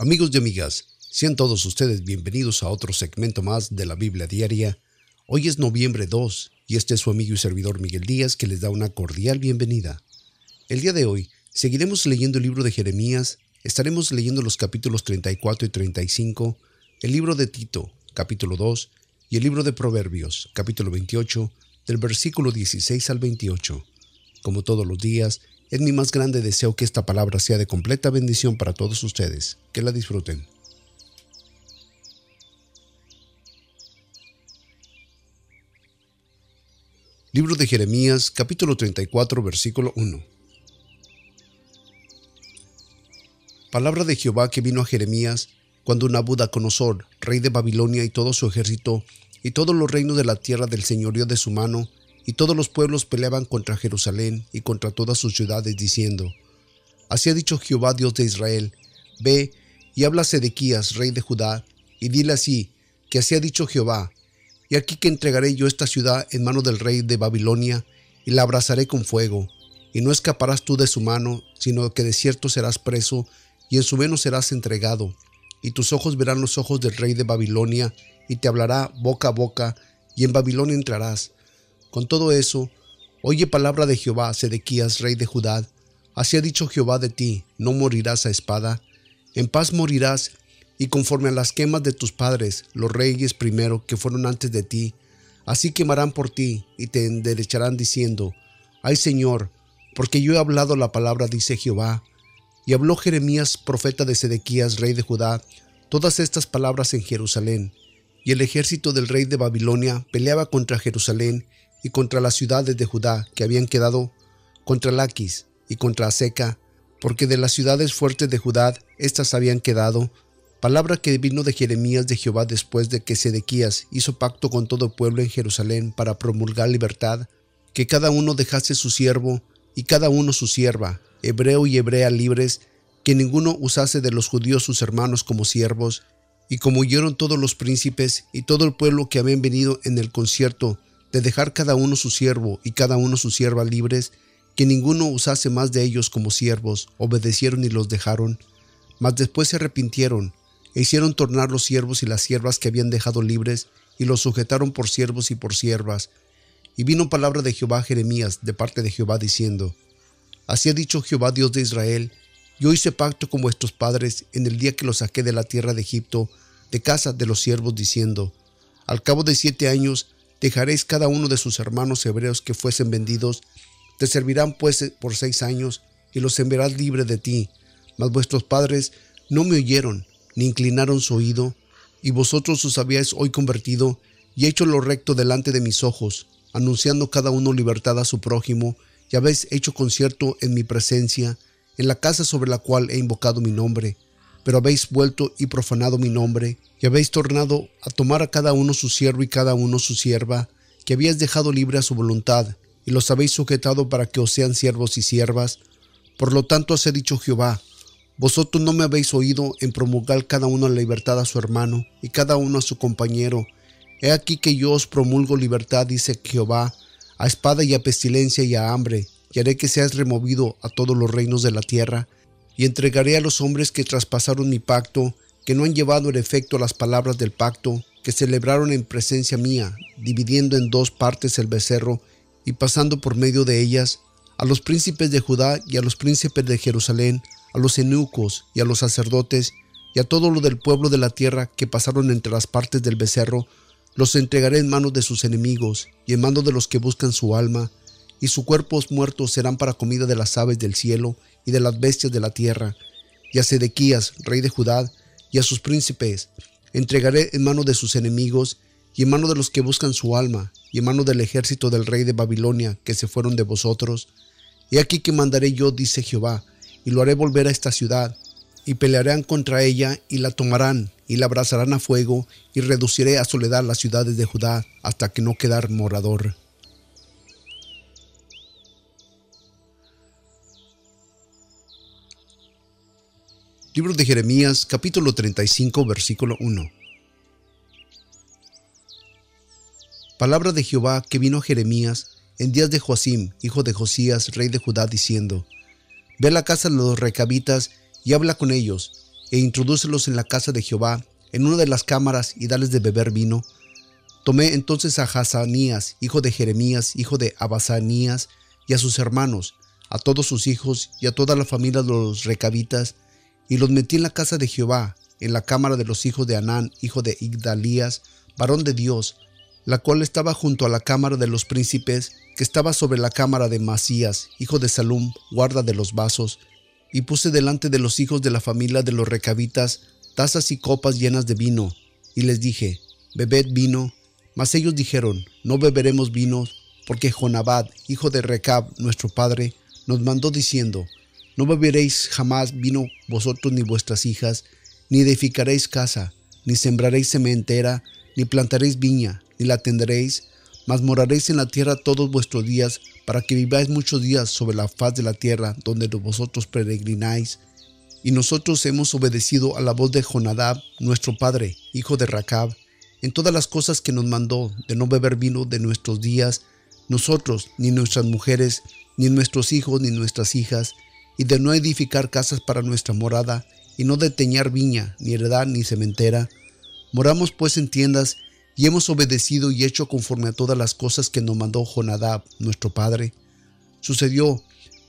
Amigos y amigas, sean todos ustedes bienvenidos a otro segmento más de la Biblia Diaria. Hoy es noviembre 2 y este es su amigo y servidor Miguel Díaz que les da una cordial bienvenida. El día de hoy seguiremos leyendo el libro de Jeremías, estaremos leyendo los capítulos 34 y 35, el libro de Tito, capítulo 2, y el libro de Proverbios, capítulo 28, del versículo 16 al 28. Como todos los días, es mi más grande deseo que esta palabra sea de completa bendición para todos ustedes. Que la disfruten. Libro de Jeremías, capítulo 34, versículo 1. Palabra de Jehová que vino a Jeremías cuando Nabucodonosor, rey de Babilonia y todo su ejército, y todos los reinos de la tierra del señorío de su mano, y todos los pueblos peleaban contra Jerusalén y contra todas sus ciudades, diciendo, Así ha dicho Jehová Dios de Israel, Ve y habla a Sedequías, rey de Judá, y dile así, que así ha dicho Jehová, y aquí que entregaré yo esta ciudad en mano del rey de Babilonia, y la abrazaré con fuego, y no escaparás tú de su mano, sino que de cierto serás preso, y en su mano serás entregado, y tus ojos verán los ojos del rey de Babilonia, y te hablará boca a boca, y en Babilonia entrarás, con todo eso, oye palabra de Jehová, Sedequías, rey de Judá. Así ha dicho Jehová de ti, no morirás a espada, en paz morirás, y conforme a las quemas de tus padres, los reyes primero que fueron antes de ti, así quemarán por ti, y te enderecharán diciendo, Ay Señor, porque yo he hablado la palabra, dice Jehová. Y habló Jeremías, profeta de Sedequías, rey de Judá, todas estas palabras en Jerusalén. Y el ejército del rey de Babilonia peleaba contra Jerusalén y contra las ciudades de Judá que habían quedado, contra Laquis y contra Aseca, porque de las ciudades fuertes de Judá éstas habían quedado, palabra que vino de Jeremías de Jehová después de que Sedequías hizo pacto con todo el pueblo en Jerusalén para promulgar libertad, que cada uno dejase su siervo y cada uno su sierva, hebreo y hebrea libres, que ninguno usase de los judíos sus hermanos como siervos, y como huyeron todos los príncipes y todo el pueblo que habían venido en el concierto de dejar cada uno su siervo y cada uno su sierva libres, que ninguno usase más de ellos como siervos, obedecieron y los dejaron, mas después se arrepintieron, e hicieron tornar los siervos y las siervas que habían dejado libres, y los sujetaron por siervos y por siervas. Y vino palabra de Jehová a Jeremías de parte de Jehová diciendo, Así ha dicho Jehová Dios de Israel, yo hice pacto con vuestros padres en el día que los saqué de la tierra de Egipto, de casa de los siervos, diciendo, Al cabo de siete años dejaréis cada uno de sus hermanos hebreos que fuesen vendidos, te servirán pues por seis años, y los enviarás libre de ti. Mas vuestros padres no me oyeron, ni inclinaron su oído, y vosotros os habíais hoy convertido, y hecho lo recto delante de mis ojos, anunciando cada uno libertad a su prójimo, y habéis hecho concierto en mi presencia, en la casa sobre la cual he invocado mi nombre, pero habéis vuelto y profanado mi nombre, y habéis tornado a tomar a cada uno su siervo y cada uno su sierva, que habéis dejado libre a su voluntad, y los habéis sujetado para que os sean siervos y siervas. Por lo tanto os he dicho Jehová, vosotros no me habéis oído en promulgar cada uno la libertad a su hermano y cada uno a su compañero. He aquí que yo os promulgo libertad, dice Jehová, a espada y a pestilencia y a hambre, y haré que seas removido a todos los reinos de la tierra, y entregaré a los hombres que traspasaron mi pacto, que no han llevado en efecto las palabras del pacto, que celebraron en presencia mía, dividiendo en dos partes el becerro y pasando por medio de ellas, a los príncipes de Judá y a los príncipes de Jerusalén, a los eunucos y a los sacerdotes, y a todo lo del pueblo de la tierra que pasaron entre las partes del becerro, los entregaré en manos de sus enemigos y en manos de los que buscan su alma, y sus cuerpos muertos serán para comida de las aves del cielo y de las bestias de la tierra, y a Sedequías, rey de Judá, y a sus príncipes, entregaré en mano de sus enemigos, y en mano de los que buscan su alma, y en mano del ejército del rey de Babilonia, que se fueron de vosotros. Y aquí que mandaré yo, dice Jehová, y lo haré volver a esta ciudad, y pelearán contra ella, y la tomarán, y la abrazarán a fuego, y reduciré a soledad las ciudades de Judá, hasta que no quedar morador. Libro de Jeremías, capítulo 35, versículo 1. Palabra de Jehová que vino a Jeremías en días de Joacim, hijo de Josías, rey de Judá, diciendo: Ve a la casa de los recabitas y habla con ellos, e introdúcelos en la casa de Jehová, en una de las cámaras, y dales de beber vino. Tomé entonces a Hazanías, hijo de Jeremías, hijo de Abasanías, y a sus hermanos, a todos sus hijos y a toda la familia de los recabitas, y los metí en la casa de Jehová, en la cámara de los hijos de Anán, hijo de Igdalías, varón de Dios, la cual estaba junto a la cámara de los príncipes, que estaba sobre la cámara de Masías, hijo de Salum, guarda de los vasos, y puse delante de los hijos de la familia de los recabitas tazas y copas llenas de vino, y les dije, bebed vino, mas ellos dijeron, no beberemos vino, porque Jonabad, hijo de Recab, nuestro padre, nos mandó diciendo, no beberéis jamás vino vosotros ni vuestras hijas, ni edificaréis casa, ni sembraréis sementera, ni plantaréis viña, ni la tendréis, mas moraréis en la tierra todos vuestros días, para que viváis muchos días sobre la faz de la tierra donde vosotros peregrináis. Y nosotros hemos obedecido a la voz de Jonadab, nuestro padre, hijo de Racab, en todas las cosas que nos mandó de no beber vino de nuestros días, nosotros, ni nuestras mujeres, ni nuestros hijos, ni nuestras hijas, y de no edificar casas para nuestra morada, y no de teñar viña, ni heredad, ni cementera. Moramos pues en tiendas, y hemos obedecido y hecho conforme a todas las cosas que nos mandó Jonadab, nuestro padre. Sucedió,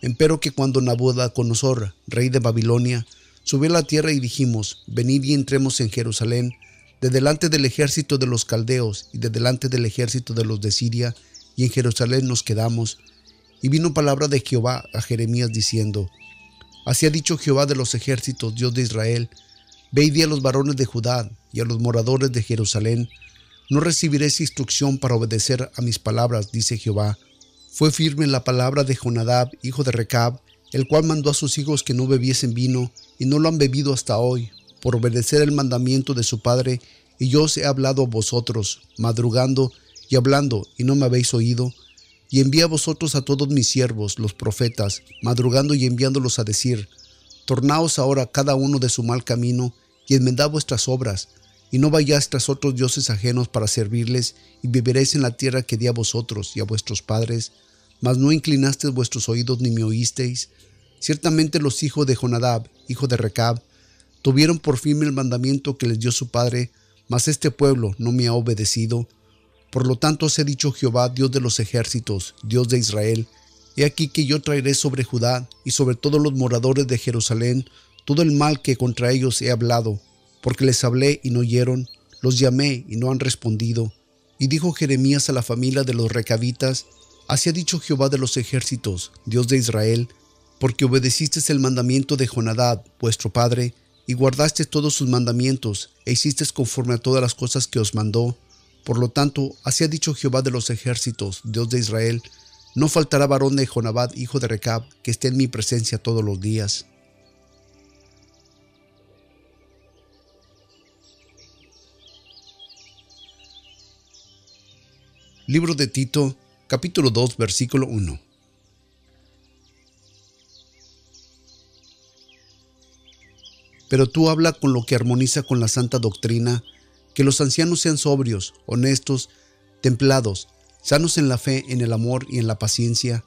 empero que cuando Nabucodonosor, rey de Babilonia, subió a la tierra y dijimos, venid y entremos en Jerusalén, de delante del ejército de los caldeos y de delante del ejército de los de Siria, y en Jerusalén nos quedamos. Y vino palabra de Jehová a Jeremías diciendo, Así ha dicho Jehová de los ejércitos, Dios de Israel, Ve y di a los varones de Judá y a los moradores de Jerusalén, no recibiréis instrucción para obedecer a mis palabras, dice Jehová. Fue firme la palabra de Jonadab, hijo de Recab, el cual mandó a sus hijos que no bebiesen vino, y no lo han bebido hasta hoy, por obedecer el mandamiento de su padre, y yo os he hablado a vosotros, madrugando y hablando, y no me habéis oído. Y envía a vosotros a todos mis siervos, los profetas, madrugando y enviándolos a decir, Tornaos ahora cada uno de su mal camino, y enmendad vuestras obras, y no vayáis tras otros dioses ajenos para servirles, y viviréis en la tierra que di a vosotros y a vuestros padres, mas no inclinasteis vuestros oídos ni me oísteis. Ciertamente los hijos de Jonadab, hijo de Recab, tuvieron por fin el mandamiento que les dio su padre, mas este pueblo no me ha obedecido. Por lo tanto os he dicho Jehová, Dios de los ejércitos, Dios de Israel, he aquí que yo traeré sobre Judá y sobre todos los moradores de Jerusalén todo el mal que contra ellos he hablado, porque les hablé y no oyeron, los llamé y no han respondido. Y dijo Jeremías a la familia de los recabitas, Así ha dicho Jehová de los ejércitos, Dios de Israel, porque obedecisteis el mandamiento de Jonadab, vuestro padre, y guardaste todos sus mandamientos, e hiciste conforme a todas las cosas que os mandó. Por lo tanto, así ha dicho Jehová de los ejércitos, Dios de Israel, no faltará varón de Jonabad, hijo de Recab, que esté en mi presencia todos los días. Libro de Tito, capítulo 2, versículo 1. Pero tú habla con lo que armoniza con la santa doctrina, que los ancianos sean sobrios, honestos, templados, sanos en la fe, en el amor y en la paciencia.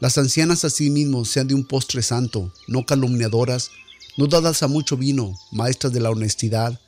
Las ancianas asimismo sean de un postre santo, no calumniadoras, no dadas a mucho vino, maestras de la honestidad,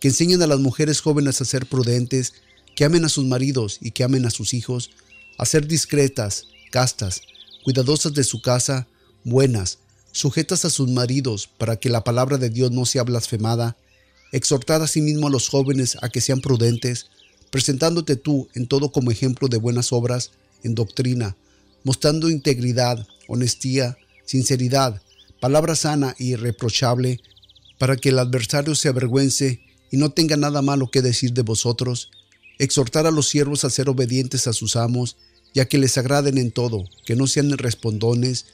que enseñen a las mujeres jóvenes a ser prudentes, que amen a sus maridos y que amen a sus hijos, a ser discretas, castas, cuidadosas de su casa, buenas, sujetas a sus maridos para que la palabra de Dios no sea blasfemada, exhortad asimismo a los jóvenes a que sean prudentes, presentándote tú en todo como ejemplo de buenas obras, en doctrina, mostrando integridad, honestía, sinceridad, palabra sana y irreprochable, para que el adversario se avergüence y no tenga nada malo que decir de vosotros, exhortar a los siervos a ser obedientes a sus amos y a que les agraden en todo, que no sean respondones,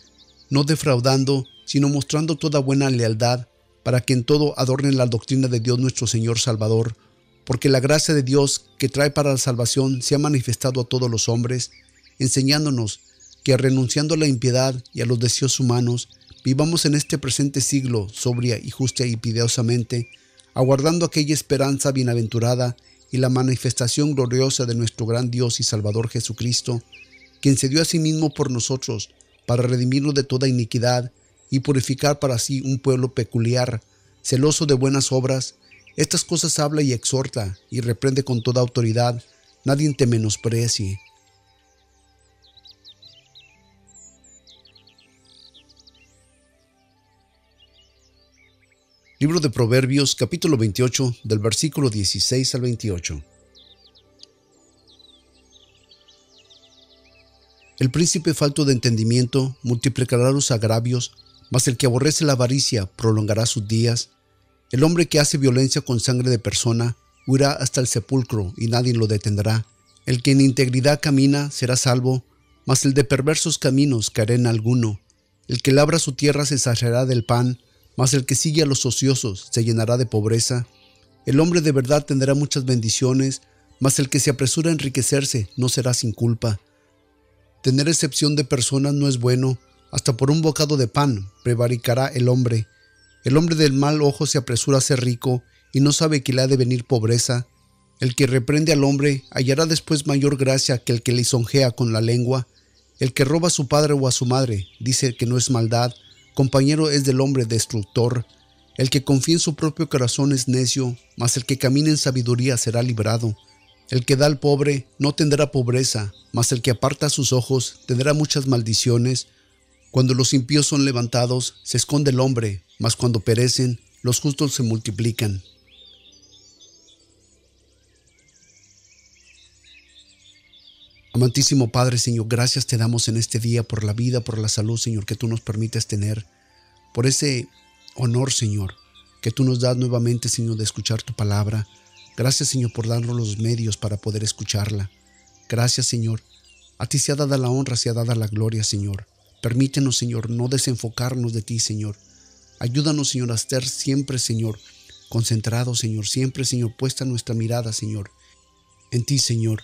no defraudando, sino mostrando toda buena lealtad, para que en todo adornen la doctrina de Dios nuestro Señor Salvador, porque la gracia de Dios que trae para la salvación se ha manifestado a todos los hombres, enseñándonos que renunciando a la impiedad y a los deseos humanos, vivamos en este presente siglo sobria y justa y piadosamente, aguardando aquella esperanza bienaventurada y la manifestación gloriosa de nuestro gran Dios y Salvador Jesucristo, quien se dio a sí mismo por nosotros, para redimirnos de toda iniquidad y purificar para sí un pueblo peculiar, celoso de buenas obras. Estas cosas habla y exhorta y reprende con toda autoridad. Nadie te menosprecie. Libro de Proverbios capítulo 28 del versículo 16 al 28. El príncipe falto de entendimiento multiplicará los agravios, mas el que aborrece la avaricia prolongará sus días. El hombre que hace violencia con sangre de persona huirá hasta el sepulcro y nadie lo detendrá. El que en integridad camina será salvo, mas el de perversos caminos caerá en alguno. El que labra su tierra se saciará del pan, mas el que sigue a los ociosos se llenará de pobreza. El hombre de verdad tendrá muchas bendiciones, mas el que se apresura a enriquecerse no será sin culpa. Tener excepción de personas no es bueno, hasta por un bocado de pan prevaricará el hombre. El hombre del mal ojo se apresura a ser rico y no sabe que le ha de venir pobreza. El que reprende al hombre hallará después mayor gracia que el que lisonjea con la lengua. El que roba a su padre o a su madre dice que no es maldad, compañero es del hombre destructor. El que confía en su propio corazón es necio, mas el que camina en sabiduría será librado. El que da al pobre no tendrá pobreza, mas el que aparta sus ojos tendrá muchas maldiciones. Cuando los impíos son levantados, se esconde el hombre, mas cuando perecen, los justos se multiplican. Amantísimo Padre, Señor, gracias te damos en este día por la vida, por la salud, Señor, que tú nos permites tener, por ese honor, Señor, que tú nos das nuevamente, Señor, de escuchar tu palabra. Gracias, Señor, por darnos los medios para poder escucharla. Gracias, Señor. A ti se ha dado la honra, se ha dado la gloria, Señor. Permítenos, Señor, no desenfocarnos de ti, Señor. Ayúdanos, Señor, a estar siempre, Señor, concentrados, Señor, siempre, Señor, puesta nuestra mirada, Señor, en ti, Señor,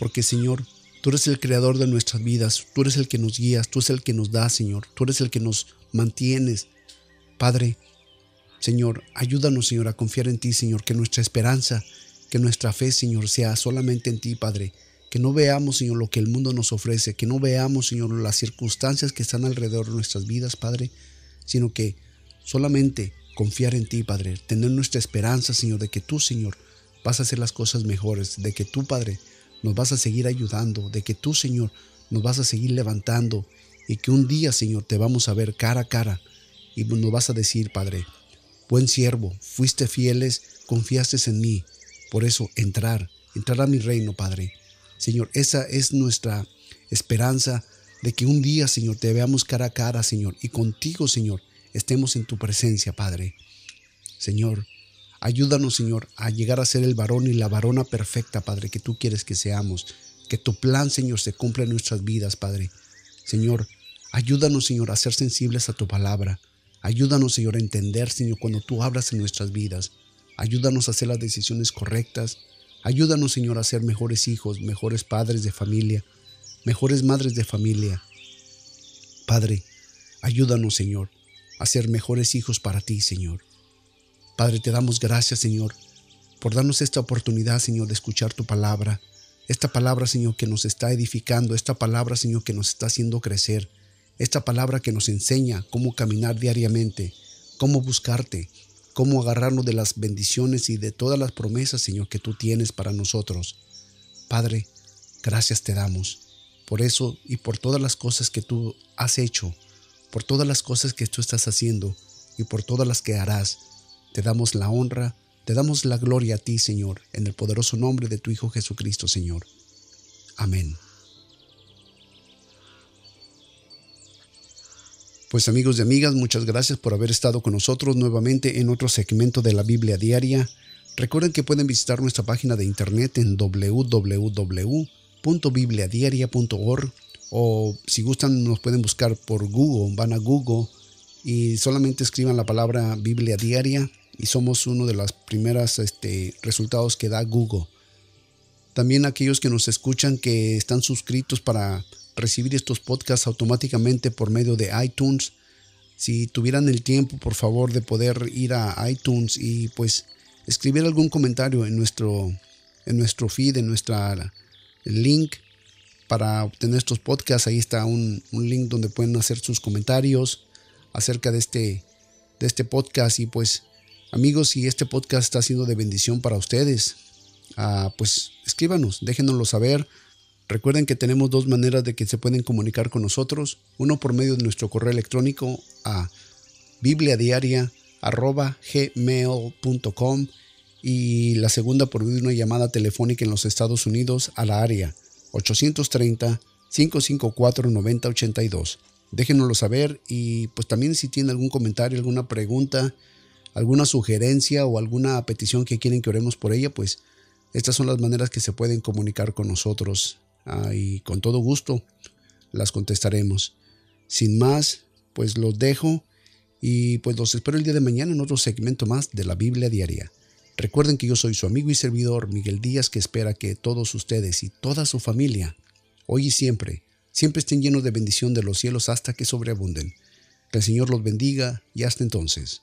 porque, Señor, tú eres el creador de nuestras vidas, tú eres el que nos guías, tú eres el que nos da, Señor, tú eres el que nos mantienes. Padre, Señor, ayúdanos, Señor, a confiar en ti, Señor, que nuestra esperanza, que nuestra fe, Señor, sea solamente en ti, Padre. Que no veamos, Señor, lo que el mundo nos ofrece, que no veamos, Señor, las circunstancias que están alrededor de nuestras vidas, Padre, sino que solamente confiar en ti, Padre, tener nuestra esperanza, Señor, de que tú, Señor, vas a hacer las cosas mejores, de que tú, Padre, nos vas a seguir ayudando, de que tú, Señor, nos vas a seguir levantando y que un día, Señor, te vamos a ver cara a cara y nos vas a decir, Padre, Buen siervo, fuiste fieles, confiaste en mí. Por eso, entrar, entrar a mi reino, Padre. Señor, esa es nuestra esperanza de que un día, Señor, te veamos cara a cara, Señor, y contigo, Señor, estemos en tu presencia, Padre. Señor, ayúdanos, Señor, a llegar a ser el varón y la varona perfecta, Padre, que tú quieres que seamos. Que tu plan, Señor, se cumpla en nuestras vidas, Padre. Señor, ayúdanos, Señor, a ser sensibles a tu palabra. Ayúdanos, Señor, a entender, Señor, cuando tú hablas en nuestras vidas. Ayúdanos a hacer las decisiones correctas. Ayúdanos, Señor, a ser mejores hijos, mejores padres de familia, mejores madres de familia. Padre, ayúdanos, Señor, a ser mejores hijos para ti, Señor. Padre, te damos gracias, Señor, por darnos esta oportunidad, Señor, de escuchar tu palabra. Esta palabra, Señor, que nos está edificando, esta palabra, Señor, que nos está haciendo crecer esta palabra que nos enseña cómo caminar diariamente, cómo buscarte, cómo agarrarnos de las bendiciones y de todas las promesas, Señor, que tú tienes para nosotros. Padre, gracias te damos por eso y por todas las cosas que tú has hecho, por todas las cosas que tú estás haciendo y por todas las que harás. Te damos la honra, te damos la gloria a ti, Señor, en el poderoso nombre de tu Hijo Jesucristo, Señor. Amén. Pues amigos y amigas, muchas gracias por haber estado con nosotros nuevamente en otro segmento de la Biblia Diaria. Recuerden que pueden visitar nuestra página de internet en www.bibliadiaria.org o si gustan nos pueden buscar por Google, van a Google y solamente escriban la palabra Biblia Diaria y somos uno de los primeros este, resultados que da Google. También aquellos que nos escuchan que están suscritos para recibir estos podcasts automáticamente por medio de iTunes. Si tuvieran el tiempo, por favor, de poder ir a iTunes y pues escribir algún comentario en nuestro, en nuestro feed, en nuestra link para obtener estos podcasts. Ahí está un, un, link donde pueden hacer sus comentarios acerca de este, de este podcast y pues Amigos, si este podcast está siendo de bendición para ustedes, ah, pues escríbanos, déjenoslo saber. Recuerden que tenemos dos maneras de que se pueden comunicar con nosotros. Uno por medio de nuestro correo electrónico a bibliadiaria.gmail.com y la segunda por medio de una llamada telefónica en los Estados Unidos a la área 830-554-9082. Déjenoslo saber y pues también si tienen algún comentario, alguna pregunta, alguna sugerencia o alguna petición que quieren que oremos por ella, pues estas son las maneras que se pueden comunicar con nosotros ah, y con todo gusto las contestaremos. Sin más, pues los dejo y pues los espero el día de mañana en otro segmento más de la Biblia Diaria. Recuerden que yo soy su amigo y servidor Miguel Díaz que espera que todos ustedes y toda su familia, hoy y siempre, siempre estén llenos de bendición de los cielos hasta que sobreabunden. Que el Señor los bendiga y hasta entonces.